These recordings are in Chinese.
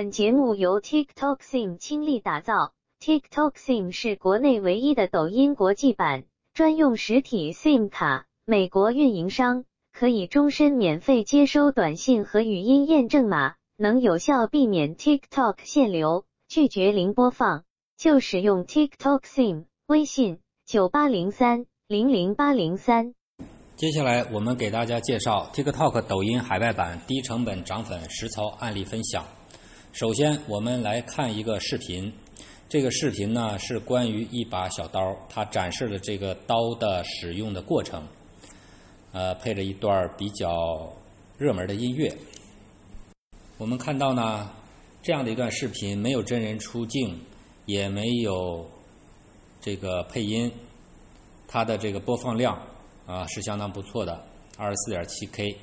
本节目由 TikTok SIM 倾力打造。TikTok SIM 是国内唯一的抖音国际版专用实体 SIM 卡，美国运营商可以终身免费接收短信和语音验证码，能有效避免 TikTok 限流，拒绝零播放。就使用 TikTok SIM，微信九八零三零零八零三。接下来我们给大家介绍 TikTok 抖音海外版低成本涨粉实操案例分享。首先，我们来看一个视频。这个视频呢是关于一把小刀，它展示了这个刀的使用的过程，呃，配着一段比较热门的音乐。我们看到呢，这样的一段视频没有真人出镜，也没有这个配音，它的这个播放量。啊，是相当不错的，二十四点七 K。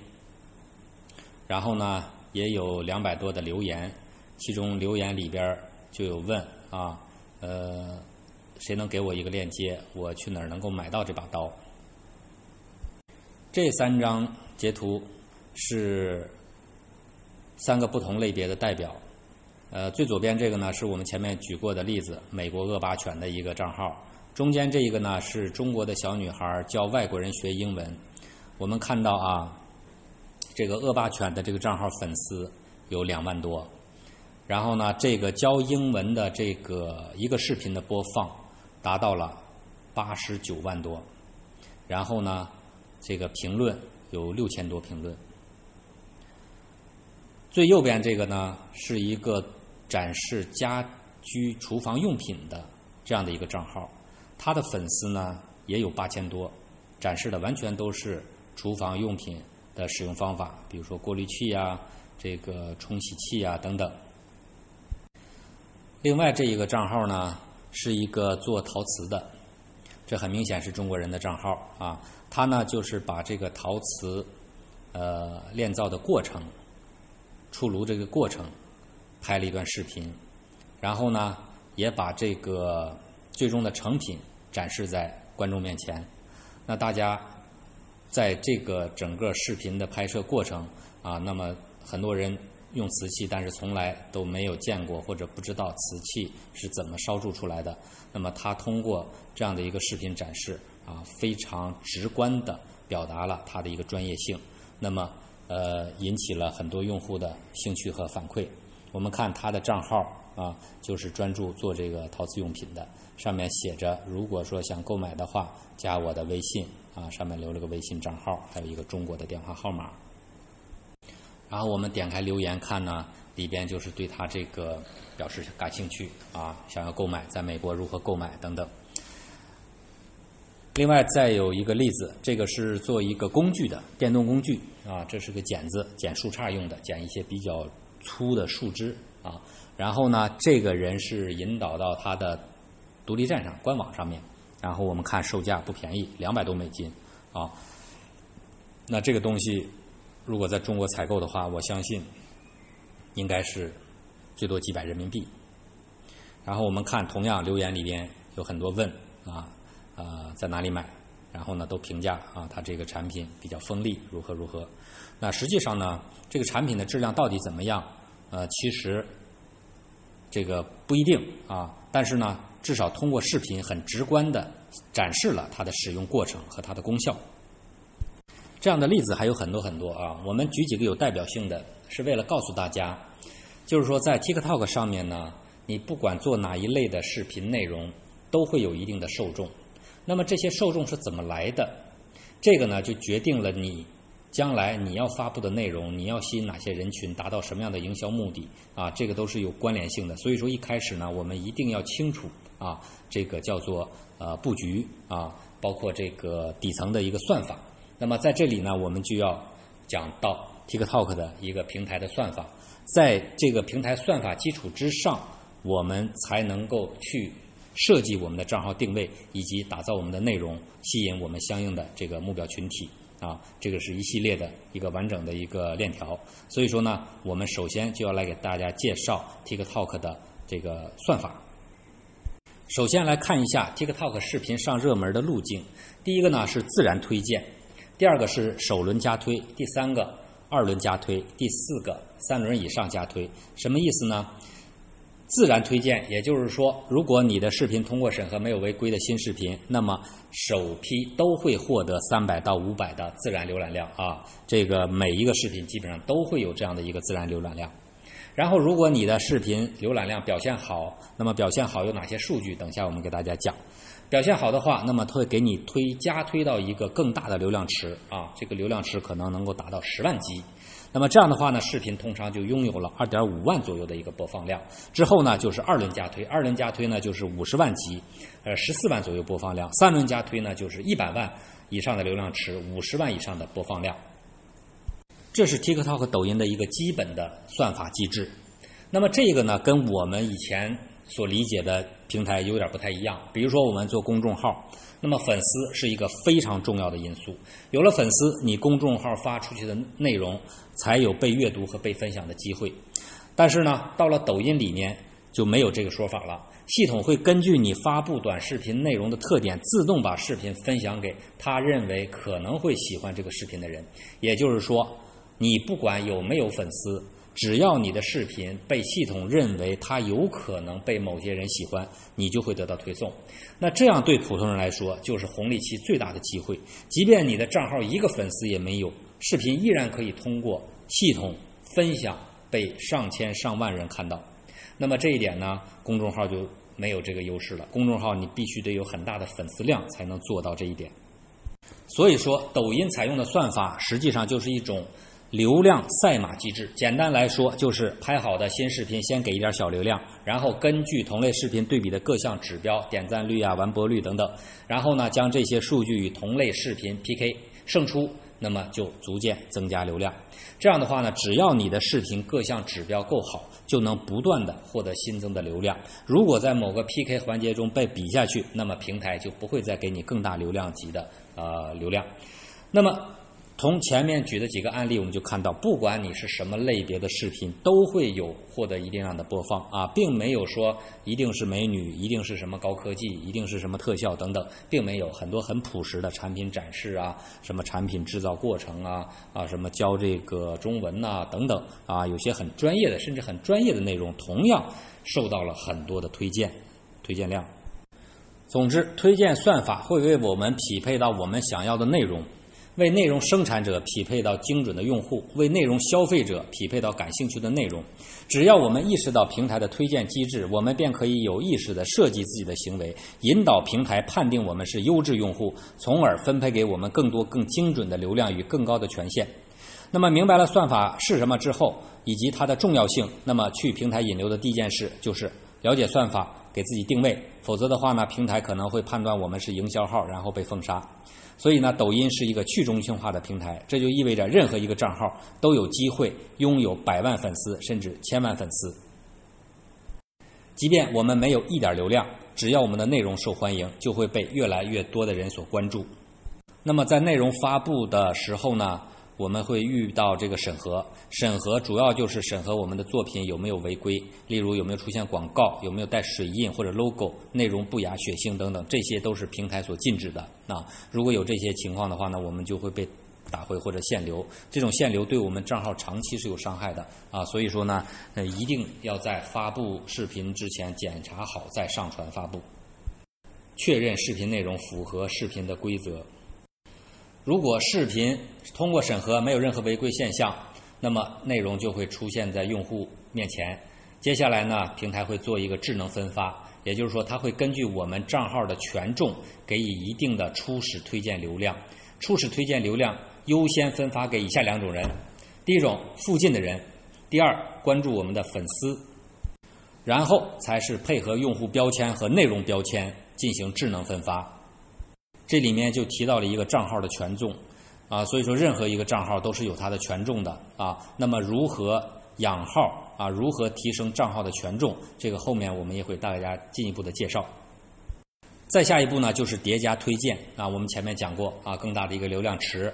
然后呢，也有两百多的留言，其中留言里边就有问啊，呃，谁能给我一个链接，我去哪儿能够买到这把刀？这三张截图是三个不同类别的代表，呃，最左边这个呢，是我们前面举过的例子，美国恶霸犬的一个账号。中间这一个呢是中国的小女孩教外国人学英文。我们看到啊，这个恶霸犬的这个账号粉丝有两万多，然后呢，这个教英文的这个一个视频的播放达到了八十九万多，然后呢，这个评论有六千多评论。最右边这个呢是一个展示家居厨房用品的这样的一个账号。他的粉丝呢也有八千多，展示的完全都是厨房用品的使用方法，比如说过滤器呀、这个冲洗器呀等等。另外这一个账号呢是一个做陶瓷的，这很明显是中国人的账号啊。他呢就是把这个陶瓷呃炼造的过程、出炉这个过程拍了一段视频，然后呢也把这个。最终的成品展示在观众面前，那大家在这个整个视频的拍摄过程啊，那么很多人用瓷器，但是从来都没有见过或者不知道瓷器是怎么烧铸出来的。那么他通过这样的一个视频展示啊，非常直观的表达了他的一个专业性，那么呃引起了很多用户的兴趣和反馈。我们看他的账号啊，就是专注做这个陶瓷用品的。上面写着，如果说想购买的话，加我的微信啊，上面留了个微信账号，还有一个中国的电话号码。然后我们点开留言看呢，里边就是对他这个表示感兴趣啊，想要购买，在美国如何购买等等。另外再有一个例子，这个是做一个工具的电动工具啊，这是个剪子，剪树杈用的，剪一些比较粗的树枝啊。然后呢，这个人是引导到他的。独立站上官网上面，然后我们看售价不便宜，两百多美金啊。那这个东西如果在中国采购的话，我相信应该是最多几百人民币。然后我们看同样留言里边有很多问啊啊在哪里买，然后呢都评价啊它这个产品比较锋利，如何如何。那实际上呢，这个产品的质量到底怎么样？呃，其实这个不一定啊，但是呢。至少通过视频很直观的展示了它的使用过程和它的功效。这样的例子还有很多很多啊，我们举几个有代表性的，是为了告诉大家，就是说在 TikTok 上面呢，你不管做哪一类的视频内容，都会有一定的受众。那么这些受众是怎么来的？这个呢，就决定了你。将来你要发布的内容，你要吸引哪些人群，达到什么样的营销目的啊？这个都是有关联性的。所以说一开始呢，我们一定要清楚啊，这个叫做呃布局啊，包括这个底层的一个算法。那么在这里呢，我们就要讲到 TikTok 的一个平台的算法，在这个平台算法基础之上，我们才能够去设计我们的账号定位，以及打造我们的内容，吸引我们相应的这个目标群体。啊，这个是一系列的一个完整的一个链条，所以说呢，我们首先就要来给大家介绍 TikTok 的这个算法。首先来看一下 TikTok 视频上热门的路径，第一个呢是自然推荐，第二个是首轮加推，第三个二轮加推，第四个三轮以上加推。什么意思呢？自然推荐，也就是说，如果你的视频通过审核没有违规的新视频，那么首批都会获得三百到五百的自然浏览量啊。这个每一个视频基本上都会有这样的一个自然浏览量。然后，如果你的视频浏览量表现好，那么表现好有哪些数据？等下我们给大家讲。表现好的话，那么它会给你推加推到一个更大的流量池啊，这个流量池可能能够达到十万级。那么这样的话呢，视频通常就拥有了二点五万左右的一个播放量。之后呢，就是二轮加推，二轮加推呢就是五十万级，呃十四万左右播放量。三轮加推呢就是一百万以上的流量池，五十万以上的播放量。这是 TikTok 和抖音的一个基本的算法机制。那么这个呢，跟我们以前所理解的平台有点不太一样。比如说我们做公众号。那么粉丝是一个非常重要的因素，有了粉丝，你公众号发出去的内容才有被阅读和被分享的机会。但是呢，到了抖音里面就没有这个说法了，系统会根据你发布短视频内容的特点，自动把视频分享给他认为可能会喜欢这个视频的人。也就是说，你不管有没有粉丝。只要你的视频被系统认为它有可能被某些人喜欢，你就会得到推送。那这样对普通人来说就是红利期最大的机会。即便你的账号一个粉丝也没有，视频依然可以通过系统分享被上千上万人看到。那么这一点呢，公众号就没有这个优势了。公众号你必须得有很大的粉丝量才能做到这一点。所以说，抖音采用的算法实际上就是一种。流量赛马机制，简单来说就是拍好的新视频先给一点小流量，然后根据同类视频对比的各项指标，点赞率啊、完播率等等，然后呢将这些数据与同类视频 PK，胜出，那么就逐渐增加流量。这样的话呢，只要你的视频各项指标够好，就能不断的获得新增的流量。如果在某个 PK 环节中被比下去，那么平台就不会再给你更大流量级的呃流量。那么。从前面举的几个案例，我们就看到，不管你是什么类别的视频，都会有获得一定量的播放啊，并没有说一定是美女，一定是什么高科技，一定是什么特效等等，并没有很多很朴实的产品展示啊，什么产品制造过程啊啊，什么教这个中文呐等等啊，有些很专业的，甚至很专业的内容，同样受到了很多的推荐，推荐量。总之，推荐算法会为我们匹配到我们想要的内容。为内容生产者匹配到精准的用户，为内容消费者匹配到感兴趣的内容。只要我们意识到平台的推荐机制，我们便可以有意识地设计自己的行为，引导平台判定我们是优质用户，从而分配给我们更多、更精准的流量与更高的权限。那么，明白了算法是什么之后，以及它的重要性，那么去平台引流的第一件事就是了解算法，给自己定位。否则的话呢，平台可能会判断我们是营销号，然后被封杀。所以呢，抖音是一个去中心化的平台，这就意味着任何一个账号都有机会拥有百万粉丝甚至千万粉丝。即便我们没有一点流量，只要我们的内容受欢迎，就会被越来越多的人所关注。那么在内容发布的时候呢？我们会遇到这个审核，审核主要就是审核我们的作品有没有违规，例如有没有出现广告，有没有带水印或者 logo，内容不雅、血腥等等，这些都是平台所禁止的。啊，如果有这些情况的话呢，我们就会被打回或者限流。这种限流对我们账号长期是有伤害的啊，所以说呢，呃，一定要在发布视频之前检查好再上传发布，确认视频内容符合视频的规则。如果视频通过审核没有任何违规现象，那么内容就会出现在用户面前。接下来呢，平台会做一个智能分发，也就是说，它会根据我们账号的权重给予一定的初始推荐流量。初始推荐流量优先分发给以下两种人：第一种，附近的人；第二，关注我们的粉丝。然后才是配合用户标签和内容标签进行智能分发。这里面就提到了一个账号的权重，啊，所以说任何一个账号都是有它的权重的啊。那么如何养号啊？如何提升账号的权重？这个后面我们也会大家进一步的介绍。再下一步呢，就是叠加推荐啊。我们前面讲过啊，更大的一个流量池。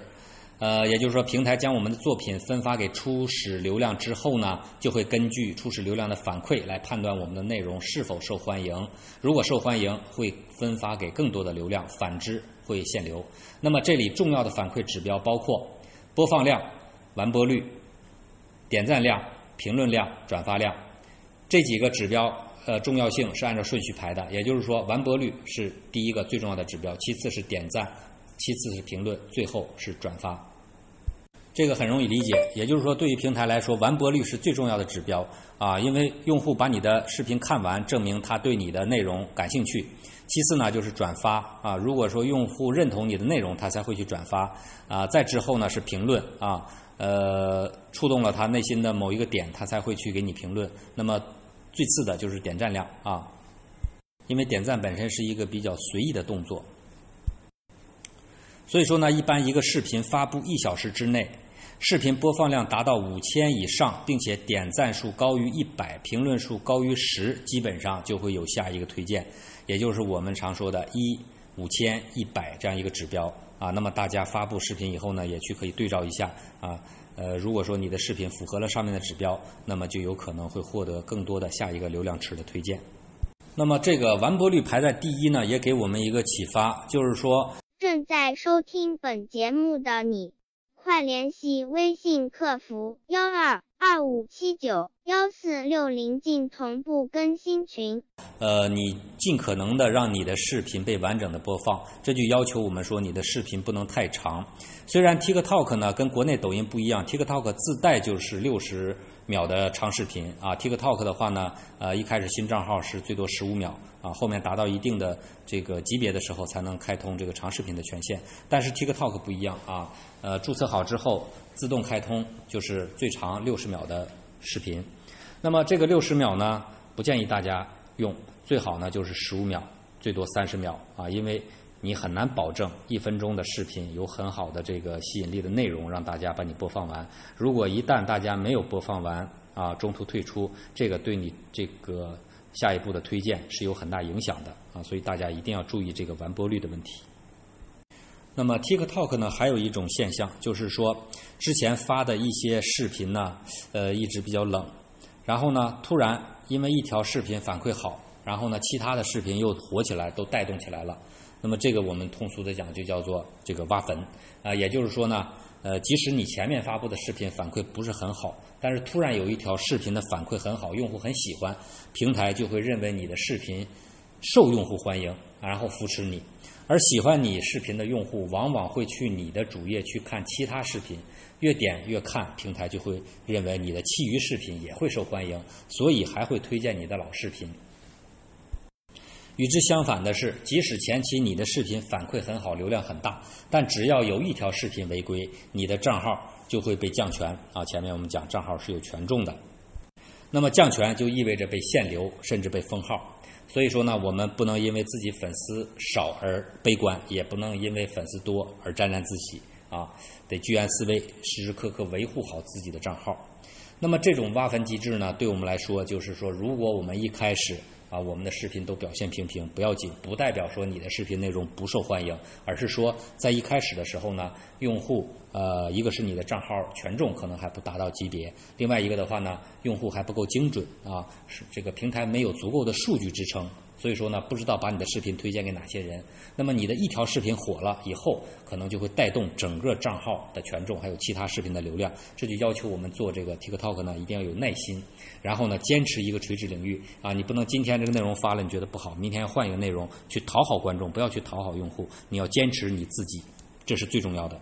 呃，也就是说，平台将我们的作品分发给初始流量之后呢，就会根据初始流量的反馈来判断我们的内容是否受欢迎。如果受欢迎，会分发给更多的流量；反之，会限流。那么这里重要的反馈指标包括播放量、完播率、点赞量、评论量、转发量这几个指标，呃，重要性是按照顺序排的。也就是说，完播率是第一个最重要的指标，其次是点赞，其次是评论，最后是转发。这个很容易理解，也就是说，对于平台来说，完播率是最重要的指标啊，因为用户把你的视频看完，证明他对你的内容感兴趣。其次呢，就是转发啊，如果说用户认同你的内容，他才会去转发啊。再之后呢，是评论啊，呃，触动了他内心的某一个点，他才会去给你评论。那么，最次的就是点赞量啊，因为点赞本身是一个比较随意的动作，所以说呢，一般一个视频发布一小时之内。视频播放量达到五千以上，并且点赞数高于一百，评论数高于十，基本上就会有下一个推荐，也就是我们常说的“一五千一百”这样一个指标啊。那么大家发布视频以后呢，也去可以对照一下啊。呃，如果说你的视频符合了上面的指标，那么就有可能会获得更多的下一个流量池的推荐。那么这个完播率排在第一呢，也给我们一个启发，就是说在收听本节目的你。快联系微信客服幺二二五七九幺四六零进同步更新群。呃，你尽可能的让你的视频被完整的播放，这就要求我们说你的视频不能太长。虽然 TikTok 呢跟国内抖音不一样，TikTok 自带就是六十。秒的长视频啊，TikTok 的话呢，呃，一开始新账号是最多十五秒啊，后面达到一定的这个级别的时候才能开通这个长视频的权限。但是 TikTok 不一样啊，呃，注册好之后自动开通就是最长六十秒的视频。那么这个六十秒呢，不建议大家用，最好呢就是十五秒，最多三十秒啊，因为。你很难保证一分钟的视频有很好的这个吸引力的内容让大家把你播放完。如果一旦大家没有播放完啊，中途退出，这个对你这个下一步的推荐是有很大影响的啊，所以大家一定要注意这个完播率的问题。那么 TikTok 呢，还有一种现象，就是说之前发的一些视频呢，呃，一直比较冷，然后呢，突然因为一条视频反馈好，然后呢，其他的视频又火起来，都带动起来了。那么这个我们通俗的讲就叫做这个挖坟啊，也就是说呢，呃，即使你前面发布的视频反馈不是很好，但是突然有一条视频的反馈很好，用户很喜欢，平台就会认为你的视频受用户欢迎，然后扶持你。而喜欢你视频的用户往往会去你的主页去看其他视频，越点越看，平台就会认为你的其余视频也会受欢迎，所以还会推荐你的老视频。与之相反的是，即使前期你的视频反馈很好，流量很大，但只要有一条视频违规，你的账号就会被降权啊。前面我们讲账号是有权重的，那么降权就意味着被限流，甚至被封号。所以说呢，我们不能因为自己粉丝少而悲观，也不能因为粉丝多而沾沾自喜啊。得居安思危，时时刻刻维护好自己的账号。那么这种挖坟机制呢，对我们来说，就是说，如果我们一开始啊，我们的视频都表现平平不要紧，不代表说你的视频内容不受欢迎，而是说在一开始的时候呢，用户呃，一个是你的账号权重可能还不达到级别，另外一个的话呢，用户还不够精准啊，是这个平台没有足够的数据支撑。所以说呢，不知道把你的视频推荐给哪些人。那么你的一条视频火了以后，可能就会带动整个账号的权重，还有其他视频的流量。这就要求我们做这个 TikTok 呢，一定要有耐心，然后呢，坚持一个垂直领域啊，你不能今天这个内容发了你觉得不好，明天换一个内容去讨好观众，不要去讨好用户，你要坚持你自己，这是最重要的。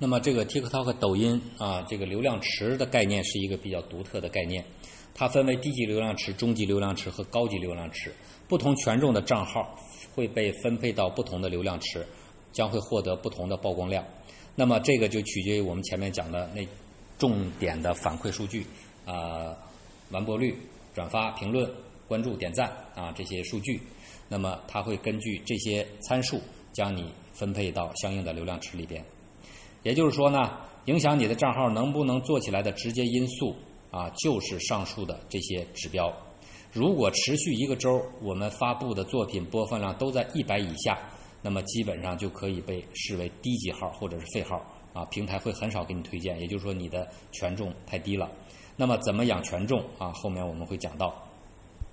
那么这个 TikTok 抖音啊，这个流量池的概念是一个比较独特的概念。它分为低级流量池、中级流量池和高级流量池。不同权重的账号会被分配到不同的流量池，将会获得不同的曝光量。那么这个就取决于我们前面讲的那重点的反馈数据啊，完播率、转发、评论、关注、点赞啊这些数据。那么它会根据这些参数将你分配到相应的流量池里边。也就是说呢，影响你的账号能不能做起来的直接因素。啊，就是上述的这些指标。如果持续一个周，我们发布的作品播放量都在一百以下，那么基本上就可以被视为低级号或者是废号啊。平台会很少给你推荐，也就是说你的权重太低了。那么怎么养权重啊？后面我们会讲到。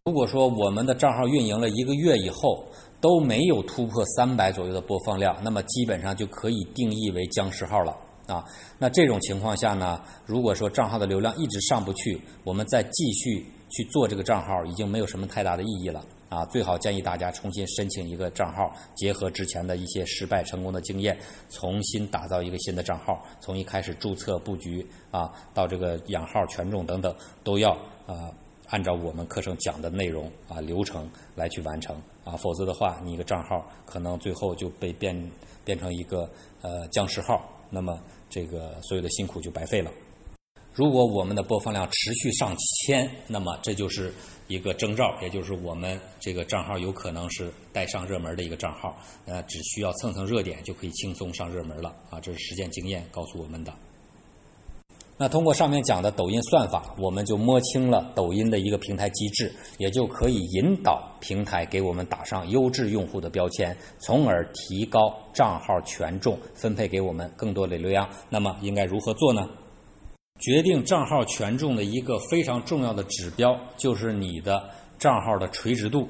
如果说我们的账号运营了一个月以后都没有突破三百左右的播放量，那么基本上就可以定义为僵尸号了啊。那这种情况下呢，如果说账号的流量一直上不去，我们再继续去做这个账号，已经没有什么太大的意义了啊。最好建议大家重新申请一个账号，结合之前的一些失败成功的经验，重新打造一个新的账号，从一开始注册布局啊，到这个养号权重等等，都要啊。按照我们课程讲的内容啊流程来去完成啊，否则的话，你一个账号可能最后就被变变成一个呃僵尸号，那么这个所有的辛苦就白费了。如果我们的播放量持续上千，那么这就是一个征兆，也就是我们这个账号有可能是带上热门的一个账号，呃，只需要蹭蹭热点就可以轻松上热门了啊，这是实践经验告诉我们的。那通过上面讲的抖音算法，我们就摸清了抖音的一个平台机制，也就可以引导平台给我们打上优质用户的标签，从而提高账号权重，分配给我们更多的流量。那么应该如何做呢？决定账号权重的一个非常重要的指标，就是你的账号的垂直度，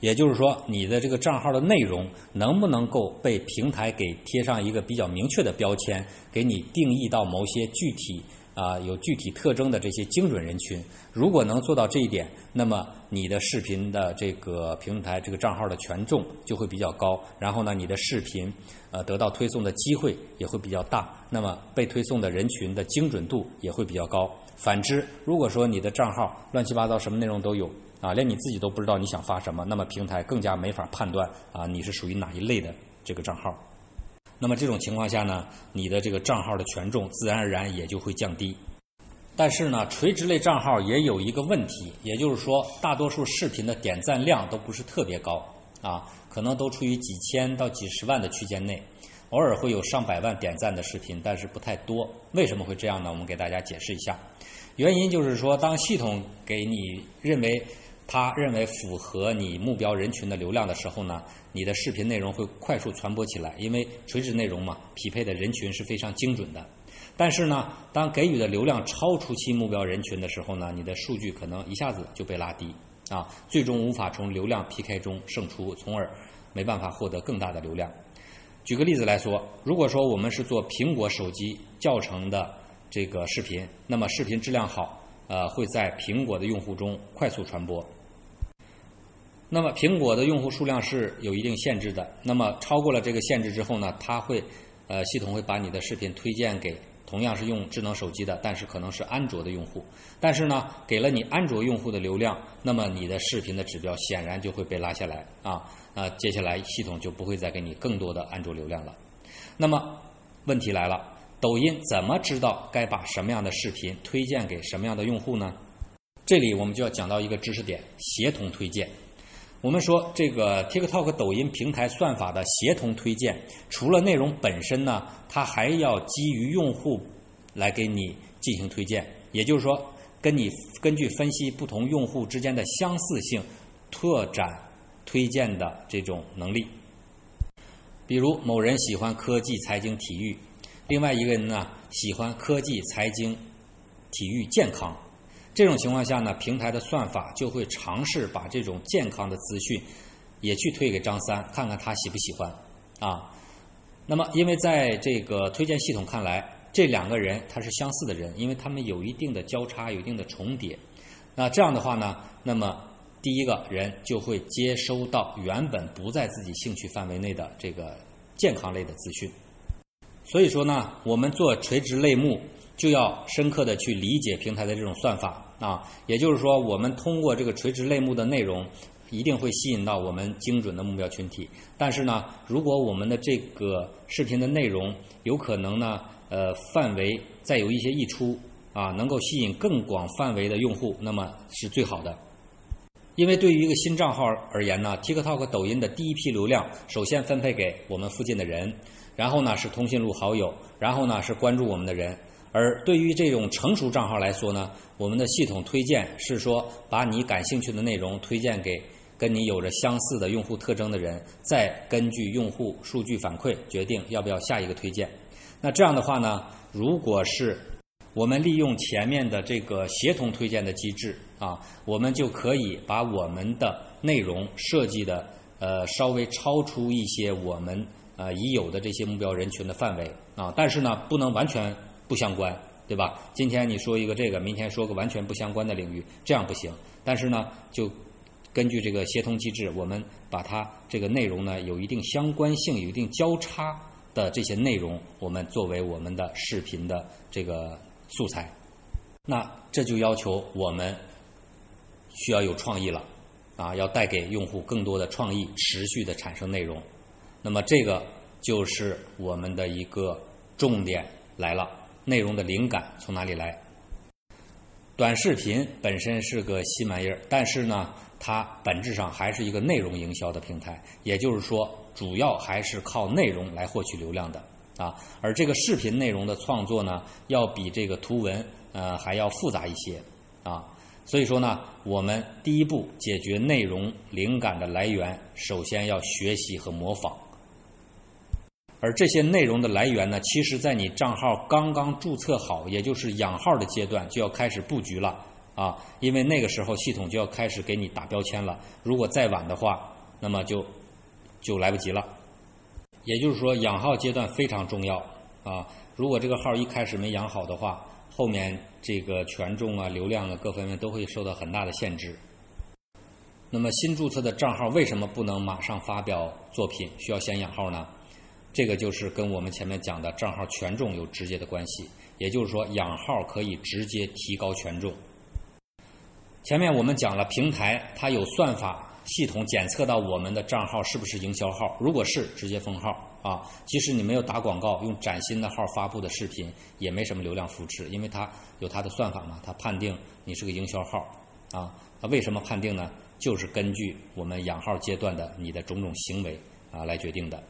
也就是说，你的这个账号的内容能不能够被平台给贴上一个比较明确的标签，给你定义到某些具体。啊，有具体特征的这些精准人群，如果能做到这一点，那么你的视频的这个平台这个账号的权重就会比较高，然后呢，你的视频呃得到推送的机会也会比较大，那么被推送的人群的精准度也会比较高。反之，如果说你的账号乱七八糟，什么内容都有啊，连你自己都不知道你想发什么，那么平台更加没法判断啊你是属于哪一类的这个账号。那么这种情况下呢，你的这个账号的权重自然而然也就会降低。但是呢，垂直类账号也有一个问题，也就是说，大多数视频的点赞量都不是特别高啊，可能都处于几千到几十万的区间内，偶尔会有上百万点赞的视频，但是不太多。为什么会这样呢？我们给大家解释一下，原因就是说，当系统给你认为。他认为符合你目标人群的流量的时候呢，你的视频内容会快速传播起来，因为垂直内容嘛，匹配的人群是非常精准的。但是呢，当给予的流量超出其目标人群的时候呢，你的数据可能一下子就被拉低啊，最终无法从流量 PK 中胜出，从而没办法获得更大的流量。举个例子来说，如果说我们是做苹果手机教程的这个视频，那么视频质量好，呃，会在苹果的用户中快速传播。那么苹果的用户数量是有一定限制的。那么超过了这个限制之后呢，它会，呃，系统会把你的视频推荐给同样是用智能手机的，但是可能是安卓的用户。但是呢，给了你安卓用户的流量，那么你的视频的指标显然就会被拉下来啊。那接下来系统就不会再给你更多的安卓流量了。那么问题来了，抖音怎么知道该把什么样的视频推荐给什么样的用户呢？这里我们就要讲到一个知识点：协同推荐。我们说这个 TikTok 抖音平台算法的协同推荐，除了内容本身呢，它还要基于用户来给你进行推荐。也就是说，跟你根据分析不同用户之间的相似性，拓展推荐的这种能力。比如某人喜欢科技、财经、体育，另外一个人呢喜欢科技、财经、体育、健康。这种情况下呢，平台的算法就会尝试把这种健康的资讯也去推给张三，看看他喜不喜欢啊。那么，因为在这个推荐系统看来，这两个人他是相似的人，因为他们有一定的交叉，有一定的重叠。那这样的话呢，那么第一个人就会接收到原本不在自己兴趣范围内的这个健康类的资讯。所以说呢，我们做垂直类目就要深刻的去理解平台的这种算法。啊，也就是说，我们通过这个垂直类目的内容，一定会吸引到我们精准的目标群体。但是呢，如果我们的这个视频的内容有可能呢，呃，范围再有一些溢出，啊，能够吸引更广范围的用户，那么是最好的。因为对于一个新账号而言呢，TikTok、抖音的第一批流量，首先分配给我们附近的人，然后呢是通讯录好友，然后呢是关注我们的人。而对于这种成熟账号来说呢，我们的系统推荐是说，把你感兴趣的内容推荐给跟你有着相似的用户特征的人，再根据用户数据反馈决定要不要下一个推荐。那这样的话呢，如果是我们利用前面的这个协同推荐的机制啊，我们就可以把我们的内容设计的呃稍微超出一些我们呃已有的这些目标人群的范围啊，但是呢，不能完全不相关，对吧？今天你说一个这个，明天说个完全不相关的领域，这样不行。但是呢，就根据这个协同机制，我们把它这个内容呢有一定相关性、有一定交叉的这些内容，我们作为我们的视频的这个素材。那这就要求我们需要有创意了，啊，要带给用户更多的创意，持续的产生内容。那么这个就是我们的一个重点来了，内容的灵感从哪里来？短视频本身是个新玩意儿，但是呢，它本质上还是一个内容营销的平台，也就是说，主要还是靠内容来获取流量的啊。而这个视频内容的创作呢，要比这个图文呃还要复杂一些啊。所以说呢，我们第一步解决内容灵感的来源，首先要学习和模仿。而这些内容的来源呢，其实在你账号刚刚注册好，也就是养号的阶段，就要开始布局了啊！因为那个时候系统就要开始给你打标签了。如果再晚的话，那么就就来不及了。也就是说，养号阶段非常重要啊！如果这个号一开始没养好的话，后面这个权重啊、流量啊各方面都会受到很大的限制。那么新注册的账号为什么不能马上发表作品？需要先养号呢？这个就是跟我们前面讲的账号权重有直接的关系，也就是说养号可以直接提高权重。前面我们讲了，平台它有算法系统检测到我们的账号是不是营销号，如果是，直接封号啊。即使你没有打广告，用崭新的号发布的视频也没什么流量扶持，因为它有它的算法嘛，它判定你是个营销号啊。那为什么判定呢？就是根据我们养号阶段的你的种种行为啊来决定的。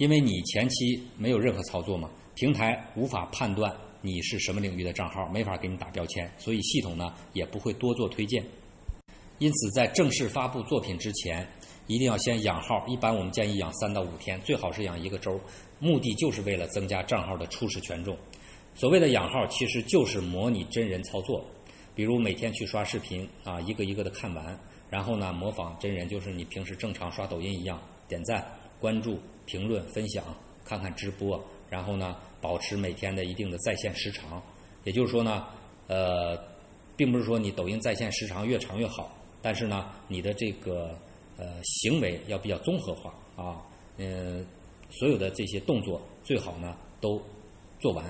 因为你前期没有任何操作嘛，平台无法判断你是什么领域的账号，没法给你打标签，所以系统呢也不会多做推荐。因此，在正式发布作品之前，一定要先养号。一般我们建议养三到五天，最好是养一个周，目的就是为了增加账号的初始权重。所谓的养号，其实就是模拟真人操作，比如每天去刷视频啊，一个一个的看完，然后呢模仿真人，就是你平时正常刷抖音一样，点赞、关注。评论、分享、看看直播，然后呢，保持每天的一定的在线时长。也就是说呢，呃，并不是说你抖音在线时长越长越好，但是呢，你的这个呃行为要比较综合化啊，嗯，所有的这些动作最好呢都做完。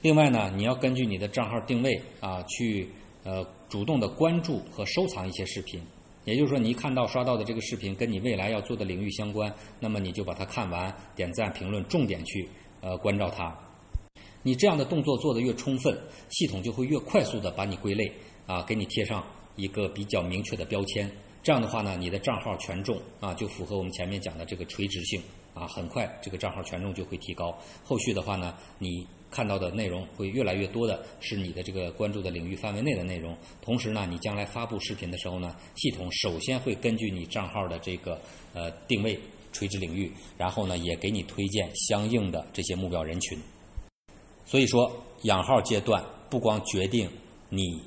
另外呢，你要根据你的账号定位啊，去呃主动的关注和收藏一些视频。也就是说，你一看到刷到的这个视频跟你未来要做的领域相关，那么你就把它看完，点赞、评论，重点去呃关照它。你这样的动作做得越充分，系统就会越快速的把你归类啊，给你贴上一个比较明确的标签。这样的话呢，你的账号权重啊就符合我们前面讲的这个垂直性啊，很快这个账号权重就会提高。后续的话呢，你。看到的内容会越来越多的是你的这个关注的领域范围内的内容，同时呢，你将来发布视频的时候呢，系统首先会根据你账号的这个呃定位垂直领域，然后呢，也给你推荐相应的这些目标人群。所以说，养号阶段不光决定你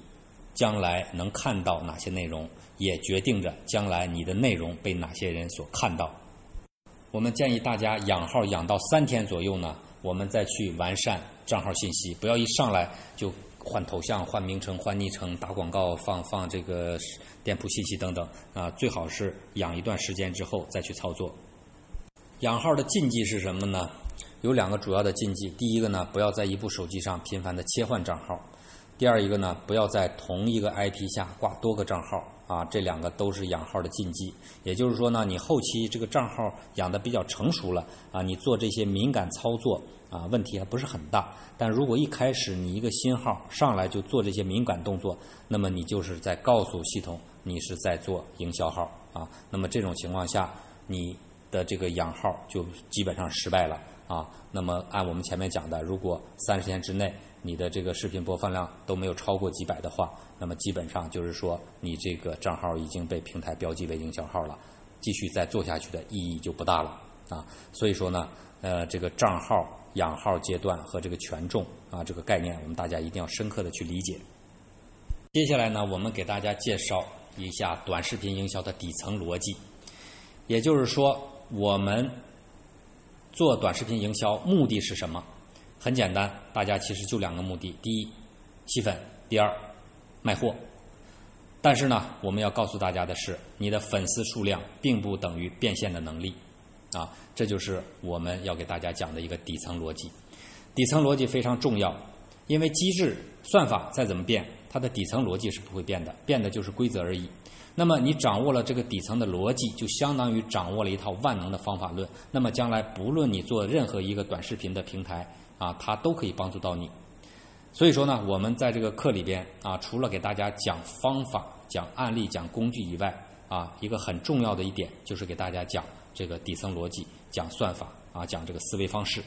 将来能看到哪些内容，也决定着将来你的内容被哪些人所看到。我们建议大家养号养到三天左右呢。我们再去完善账号信息，不要一上来就换头像、换名称、换昵称、打广告、放放这个店铺信息等等啊！最好是养一段时间之后再去操作。养号的禁忌是什么呢？有两个主要的禁忌。第一个呢，不要在一部手机上频繁的切换账号；第二一个呢，不要在同一个 IP 下挂多个账号。啊，这两个都是养号的禁忌。也就是说呢，你后期这个账号养的比较成熟了啊，你做这些敏感操作啊，问题还不是很大。但如果一开始你一个新号上来就做这些敏感动作，那么你就是在告诉系统你是在做营销号啊。那么这种情况下，你的这个养号就基本上失败了啊。那么按我们前面讲的，如果三十天之内你的这个视频播放量都没有超过几百的话，那么基本上就是说，你这个账号已经被平台标记为营销号了，继续再做下去的意义就不大了啊。所以说呢，呃，这个账号养号阶段和这个权重啊这个概念，我们大家一定要深刻的去理解。接下来呢，我们给大家介绍一下短视频营销的底层逻辑，也就是说，我们做短视频营销目的是什么？很简单，大家其实就两个目的：第一，吸粉；第二，卖货。但是呢，我们要告诉大家的是，你的粉丝数量并不等于变现的能力，啊，这就是我们要给大家讲的一个底层逻辑。底层逻辑非常重要，因为机制算法再怎么变，它的底层逻辑是不会变的，变的就是规则而已。那么你掌握了这个底层的逻辑，就相当于掌握了一套万能的方法论。那么将来不论你做任何一个短视频的平台啊，它都可以帮助到你。所以说呢，我们在这个课里边啊，除了给大家讲方法、讲案例、讲工具以外啊，一个很重要的一点就是给大家讲这个底层逻辑、讲算法啊，讲这个思维方式。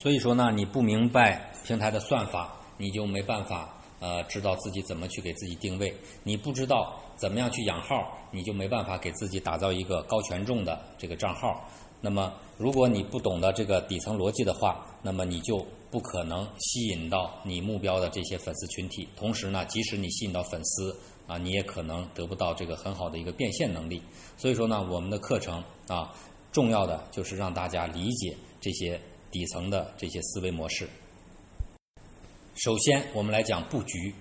所以说呢，你不明白平台的算法，你就没办法呃知道自己怎么去给自己定位。你不知道怎么样去养号，你就没办法给自己打造一个高权重的这个账号。那么，如果你不懂得这个底层逻辑的话，那么你就不可能吸引到你目标的这些粉丝群体。同时呢，即使你吸引到粉丝啊，你也可能得不到这个很好的一个变现能力。所以说呢，我们的课程啊，重要的就是让大家理解这些底层的这些思维模式。首先，我们来讲布局，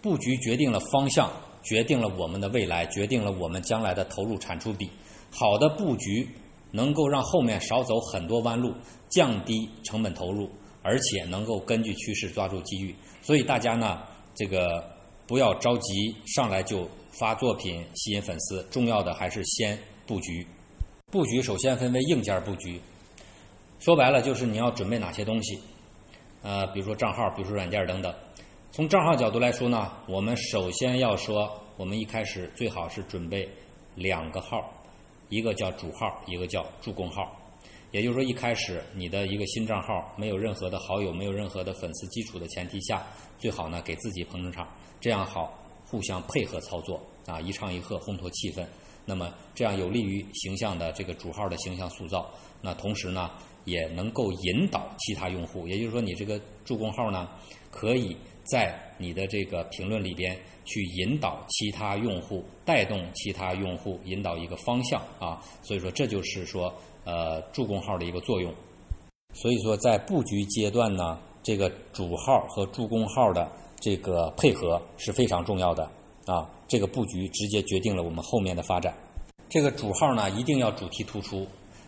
布局决定了方向，决定了我们的未来，决定了我们将来的投入产出比。好的布局。能够让后面少走很多弯路，降低成本投入，而且能够根据趋势抓住机遇。所以大家呢，这个不要着急上来就发作品吸引粉丝，重要的还是先布局。布局首先分为硬件布局，说白了就是你要准备哪些东西，呃，比如说账号，比如说软件等等。从账号角度来说呢，我们首先要说，我们一开始最好是准备两个号。一个叫主号，一个叫助攻号，也就是说，一开始你的一个新账号没有任何的好友，没有任何的粉丝基础的前提下，最好呢给自己捧捧场，这样好互相配合操作啊，一唱一和烘托气氛，那么这样有利于形象的这个主号的形象塑造。那同时呢，也能够引导其他用户，也就是说，你这个助攻号呢，可以在你的这个评论里边。去引导其他用户，带动其他用户，引导一个方向啊，所以说这就是说呃助攻号的一个作用。所以说在布局阶段呢，这个主号和助攻号的这个配合是非常重要的啊，这个布局直接决定了我们后面的发展。这个主号呢一定要主题突出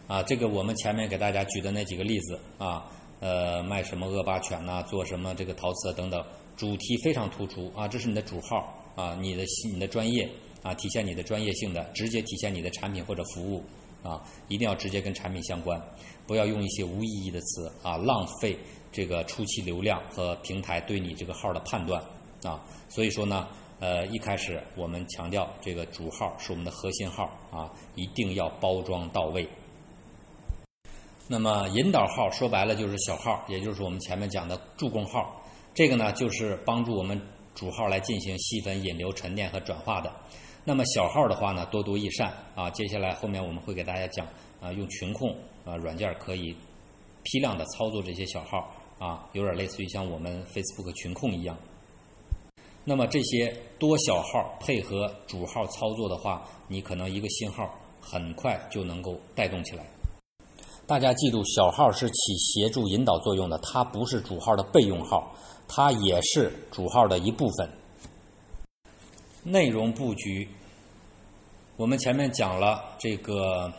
啊，这个我们前面给大家举的那几个例子啊，呃卖什么恶霸犬呐，做什么这个陶瓷等等。主题非常突出啊，这是你的主号啊，你的你的专业啊，体现你的专业性的，直接体现你的产品或者服务啊，一定要直接跟产品相关，不要用一些无意义的词啊，浪费这个初期流量和平台对你这个号的判断啊。所以说呢，呃，一开始我们强调这个主号是我们的核心号啊，一定要包装到位。那么引导号说白了就是小号，也就是我们前面讲的助攻号。这个呢，就是帮助我们主号来进行细分、引流、沉淀和转化的。那么小号的话呢，多多益善啊。接下来后面我们会给大家讲啊，用群控啊软件可以批量的操作这些小号啊，有点类似于像我们 Facebook 群控一样。那么这些多小号配合主号操作的话，你可能一个新号很快就能够带动起来。大家记住，小号是起协助引导作用的，它不是主号的备用号。它也是主号的一部分。内容布局，我们前面讲了这个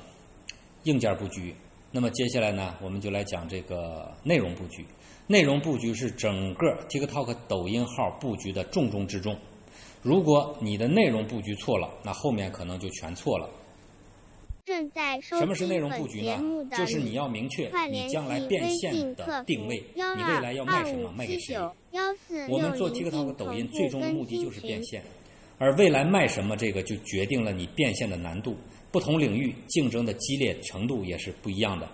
硬件布局，那么接下来呢，我们就来讲这个内容布局。内容布局是整个 TikTok 抖音号布局的重中之重。如果你的内容布局错了，那后面可能就全错了。正在什么是内容布局呢？就是你要明确你将来变现的定位，你未来要卖什么，卖给谁。我们做 TikTok、抖音，最终的目的就是变现，而未来卖什么，这个就决定了你变现的难度。不同领域竞争的激烈程度也是不一样的。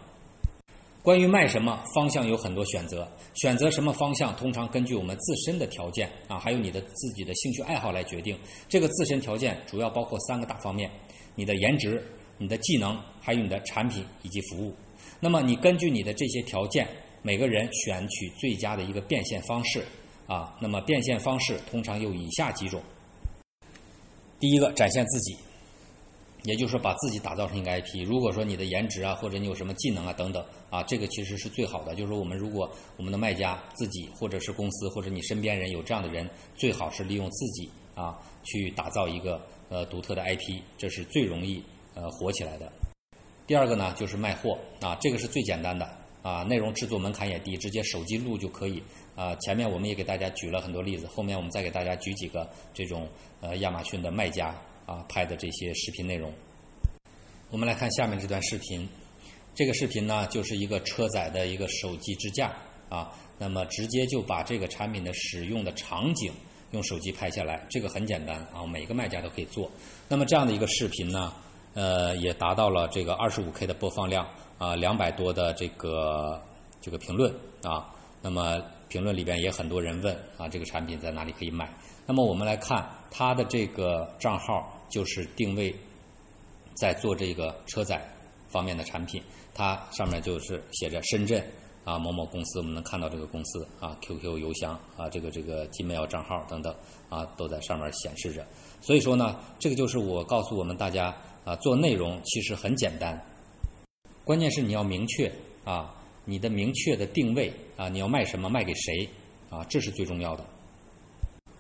关于卖什么方向有很多选择，选择什么方向，通常根据我们自身的条件啊，还有你的自己的兴趣爱好来决定。这个自身条件主要包括三个大方面：你的颜值。你的技能，还有你的产品以及服务，那么你根据你的这些条件，每个人选取最佳的一个变现方式啊。那么变现方式通常有以下几种：第一个，展现自己也就是说把自己打造成一个 IP。如果说你的颜值啊，或者你有什么技能啊等等啊，这个其实是最好的。就是说我们如果我们的卖家自己或者是公司或者你身边人有这样的人，最好是利用自己啊去打造一个呃独特的 IP，这是最容易呃火起来的。第二个呢就是卖货啊，这个是最简单的啊，内容制作门槛也低，直接手机录就可以啊。前面我们也给大家举了很多例子，后面我们再给大家举几个这种呃亚马逊的卖家。啊，拍的这些视频内容，我们来看下面这段视频。这个视频呢，就是一个车载的一个手机支架啊，那么直接就把这个产品的使用的场景用手机拍下来，这个很简单啊，每个卖家都可以做。那么这样的一个视频呢，呃，也达到了这个二十五 K 的播放量啊，两百多的这个这个评论啊，那么评论里边也很多人问啊，这个产品在哪里可以买？那么我们来看他的这个账号。就是定位在做这个车载方面的产品，它上面就是写着深圳啊某某公司，我们能看到这个公司啊 QQ 邮箱啊这个这个 Gmail 账号等等啊都在上面显示着。所以说呢，这个就是我告诉我们大家啊，做内容其实很简单，关键是你要明确啊你的明确的定位啊你要卖什么卖给谁啊这是最重要的。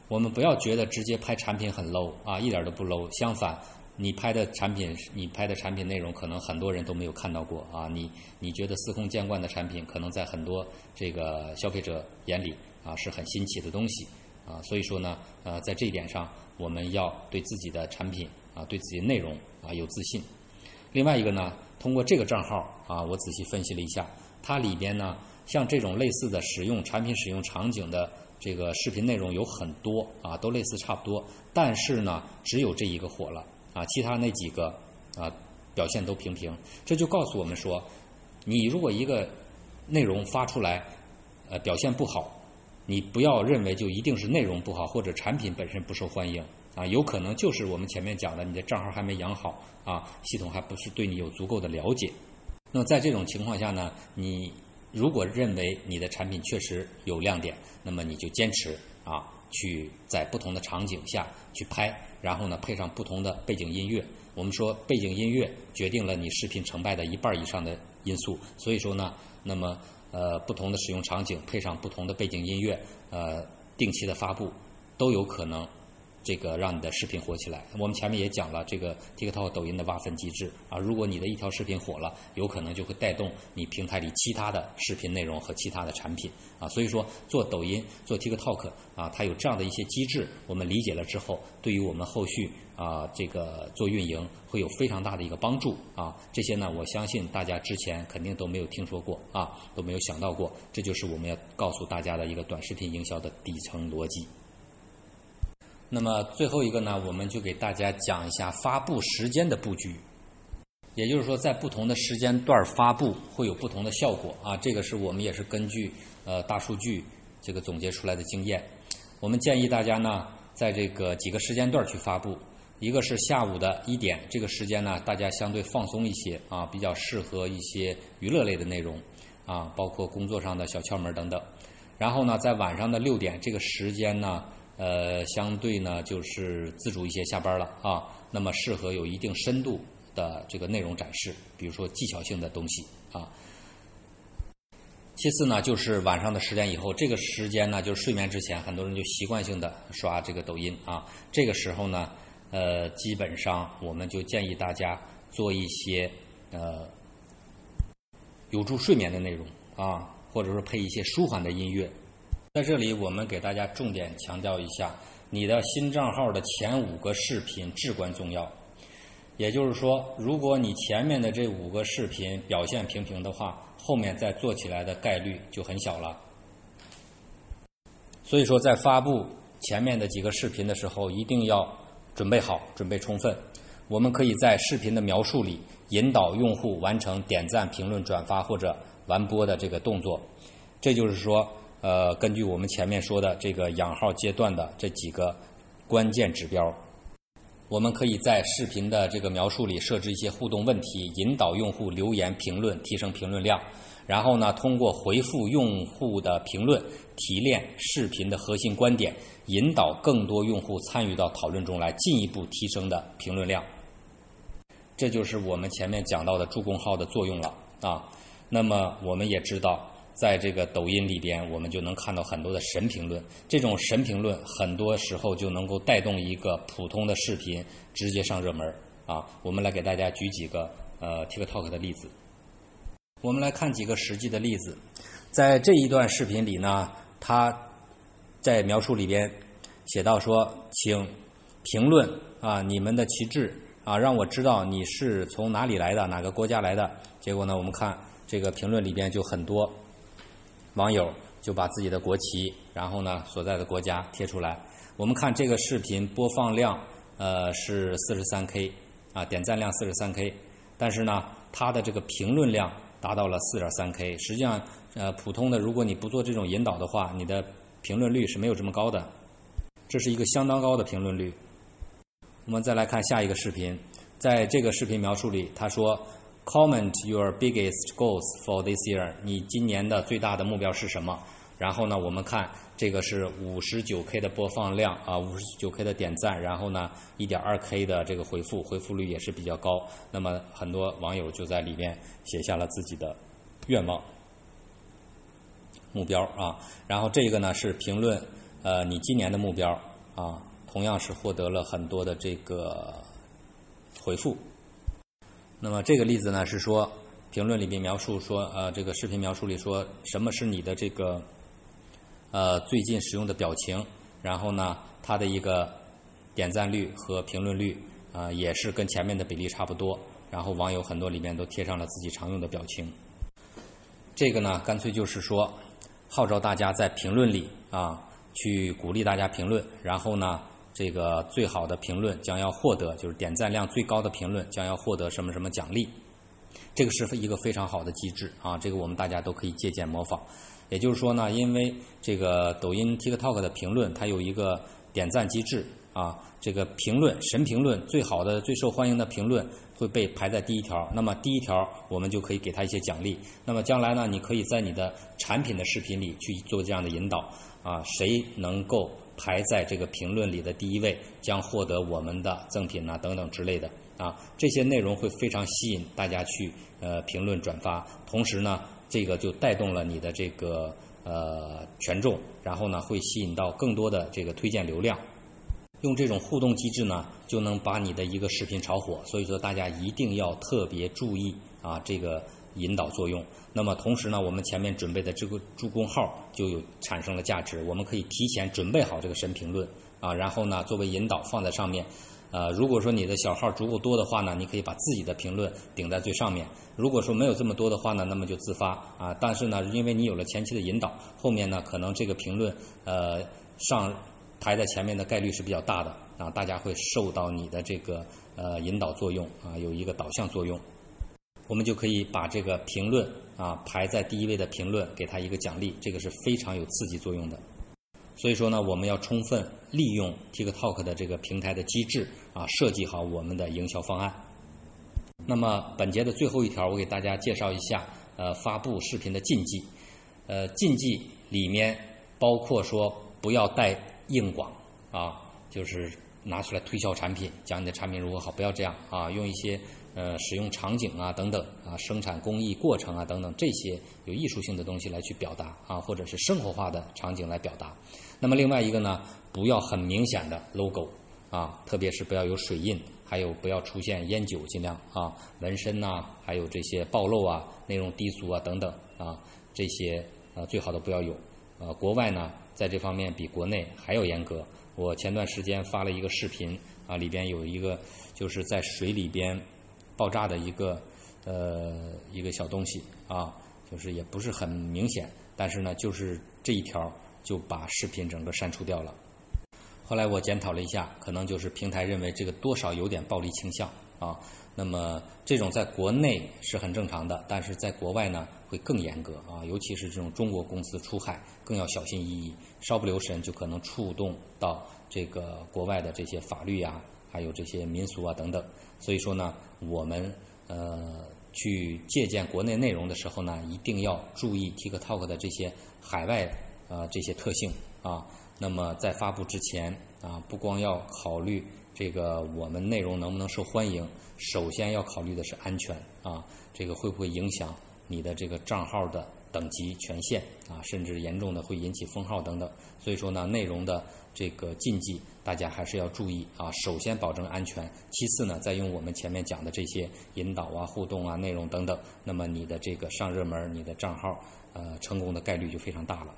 我们不要觉得直接拍产品很 low 啊，一点都不 low。相反，你拍的产品，你拍的产品内容，可能很多人都没有看到过啊。你你觉得司空见惯的产品，可能在很多这个消费者眼里啊是很新奇的东西啊。所以说呢，呃，在这一点上，我们要对自己的产品啊，对自己内容啊有自信。另外一个呢，通过这个账号啊，我仔细分析了一下，它里边呢，像这种类似的使用产品使用场景的。这个视频内容有很多啊，都类似差不多，但是呢，只有这一个火了啊，其他那几个啊表现都平平。这就告诉我们说，你如果一个内容发出来，呃，表现不好，你不要认为就一定是内容不好或者产品本身不受欢迎啊，有可能就是我们前面讲的，你的账号还没养好啊，系统还不是对你有足够的了解。那么在这种情况下呢，你。如果认为你的产品确实有亮点，那么你就坚持啊，去在不同的场景下去拍，然后呢配上不同的背景音乐。我们说背景音乐决定了你视频成败的一半以上的因素，所以说呢，那么呃不同的使用场景配上不同的背景音乐，呃定期的发布都有可能。这个让你的视频火起来。我们前面也讲了这个 TikTok、抖音的挖分机制啊。如果你的一条视频火了，有可能就会带动你平台里其他的视频内容和其他的产品啊。所以说，做抖音、做 TikTok 啊，它有这样的一些机制，我们理解了之后，对于我们后续啊这个做运营会有非常大的一个帮助啊。这些呢，我相信大家之前肯定都没有听说过啊，都没有想到过。这就是我们要告诉大家的一个短视频营销的底层逻辑。那么最后一个呢，我们就给大家讲一下发布时间的布局。也就是说，在不同的时间段发布会有不同的效果啊。这个是我们也是根据呃大数据这个总结出来的经验。我们建议大家呢，在这个几个时间段去发布。一个是下午的一点，这个时间呢，大家相对放松一些啊，比较适合一些娱乐类的内容啊，包括工作上的小窍门等等。然后呢，在晚上的六点这个时间呢。呃，相对呢，就是自主一些下班了啊，那么适合有一定深度的这个内容展示，比如说技巧性的东西啊。其次呢，就是晚上的十点以后，这个时间呢，就是睡眠之前，很多人就习惯性的刷这个抖音啊。这个时候呢，呃，基本上我们就建议大家做一些呃有助睡眠的内容啊，或者说配一些舒缓的音乐。在这里，我们给大家重点强调一下，你的新账号的前五个视频至关重要。也就是说，如果你前面的这五个视频表现平平的话，后面再做起来的概率就很小了。所以说，在发布前面的几个视频的时候，一定要准备好，准备充分。我们可以在视频的描述里引导用户完成点赞、评论、转发或者完播的这个动作。这就是说。呃，根据我们前面说的这个养号阶段的这几个关键指标，我们可以在视频的这个描述里设置一些互动问题，引导用户留言评论，提升评论量。然后呢，通过回复用户的评论，提炼视频的核心观点，引导更多用户参与到讨论中来，进一步提升的评论量。这就是我们前面讲到的助攻号的作用了啊。那么我们也知道，在这个抖音里边，我们就能看到很多的神评论。这种神评论很多时候就能够带动一个普通的视频直接上热门啊。我们来给大家举几个呃 TikTok 的例子。我们来看几个实际的例子，在这一段视频里呢，他在描述里边写到说，请评论啊你们的旗帜啊，让我知道你是从哪里来的，哪个国家来的。结果呢，我们看。这个评论里边就很多网友就把自己的国旗，然后呢所在的国家贴出来。我们看这个视频播放量呃是四十三 K 啊，点赞量四十三 K，但是呢它的这个评论量达到了四点三 K。实际上呃普通的如果你不做这种引导的话，你的评论率是没有这么高的。这是一个相当高的评论率。我们再来看下一个视频，在这个视频描述里他说。Comment your biggest goals for this year。你今年的最大的目标是什么？然后呢，我们看这个是五十九 K 的播放量啊，五十九 K 的点赞，然后呢，一点二 K 的这个回复，回复率也是比较高。那么很多网友就在里面写下了自己的愿望、目标啊。然后这个呢是评论呃你今年的目标啊，同样是获得了很多的这个回复。那么这个例子呢是说，评论里面描述说，呃，这个视频描述里说什么是你的这个，呃，最近使用的表情，然后呢，它的一个点赞率和评论率啊，也是跟前面的比例差不多。然后网友很多里面都贴上了自己常用的表情。这个呢，干脆就是说，号召大家在评论里啊，去鼓励大家评论，然后呢。这个最好的评论将要获得，就是点赞量最高的评论将要获得什么什么奖励。这个是一个非常好的机制啊，这个我们大家都可以借鉴模仿。也就是说呢，因为这个抖音 TikTok 的评论它有一个点赞机制啊，这个评论神评论最好的、最受欢迎的评论会被排在第一条。那么第一条我们就可以给他一些奖励。那么将来呢，你可以在你的产品的视频里去做这样的引导啊，谁能够。排在这个评论里的第一位，将获得我们的赠品呐等等之类的啊，这些内容会非常吸引大家去呃评论转发，同时呢，这个就带动了你的这个呃权重，然后呢会吸引到更多的这个推荐流量，用这种互动机制呢，就能把你的一个视频炒火，所以说大家一定要特别注意啊这个。引导作用。那么同时呢，我们前面准备的这个助攻号就有产生了价值。我们可以提前准备好这个神评论啊，然后呢作为引导放在上面。呃，如果说你的小号足够多的话呢，你可以把自己的评论顶在最上面。如果说没有这么多的话呢，那么就自发啊。但是呢，因为你有了前期的引导，后面呢可能这个评论呃上排在前面的概率是比较大的啊，大家会受到你的这个呃引导作用啊，有一个导向作用。我们就可以把这个评论啊排在第一位的评论，给他一个奖励，这个是非常有刺激作用的。所以说呢，我们要充分利用 TikTok 的这个平台的机制啊，设计好我们的营销方案。那么本节的最后一条，我给大家介绍一下呃发布视频的禁忌。呃，禁忌里面包括说不要带硬广啊，就是拿出来推销产品，讲你的产品如何好，不要这样啊，用一些。呃，使用场景啊，等等啊，生产工艺过程啊，等等这些有艺术性的东西来去表达啊，或者是生活化的场景来表达。那么另外一个呢，不要很明显的 logo 啊，特别是不要有水印，还有不要出现烟酒，尽量啊，纹身呐，还有这些暴露啊，内容低俗啊，等等啊，这些呃最好的不要有。呃，国外呢，在这方面比国内还要严格。我前段时间发了一个视频啊，里边有一个就是在水里边。爆炸的一个呃一个小东西啊，就是也不是很明显，但是呢，就是这一条就把视频整个删除掉了。后来我检讨了一下，可能就是平台认为这个多少有点暴力倾向啊。那么这种在国内是很正常的，但是在国外呢会更严格啊，尤其是这种中国公司出海更要小心翼翼，稍不留神就可能触动到这个国外的这些法律呀。还有这些民俗啊等等，所以说呢，我们呃去借鉴国内内容的时候呢，一定要注意 TikTok 的这些海外呃这些特性啊。那么在发布之前啊，不光要考虑这个我们内容能不能受欢迎，首先要考虑的是安全啊，这个会不会影响你的这个账号的等级权限啊，甚至严重的会引起封号等等。所以说呢，内容的这个禁忌大家还是要注意啊。首先保证安全，其次呢，再用我们前面讲的这些引导啊、互动啊、内容等等，那么你的这个上热门，你的账号呃成功的概率就非常大了。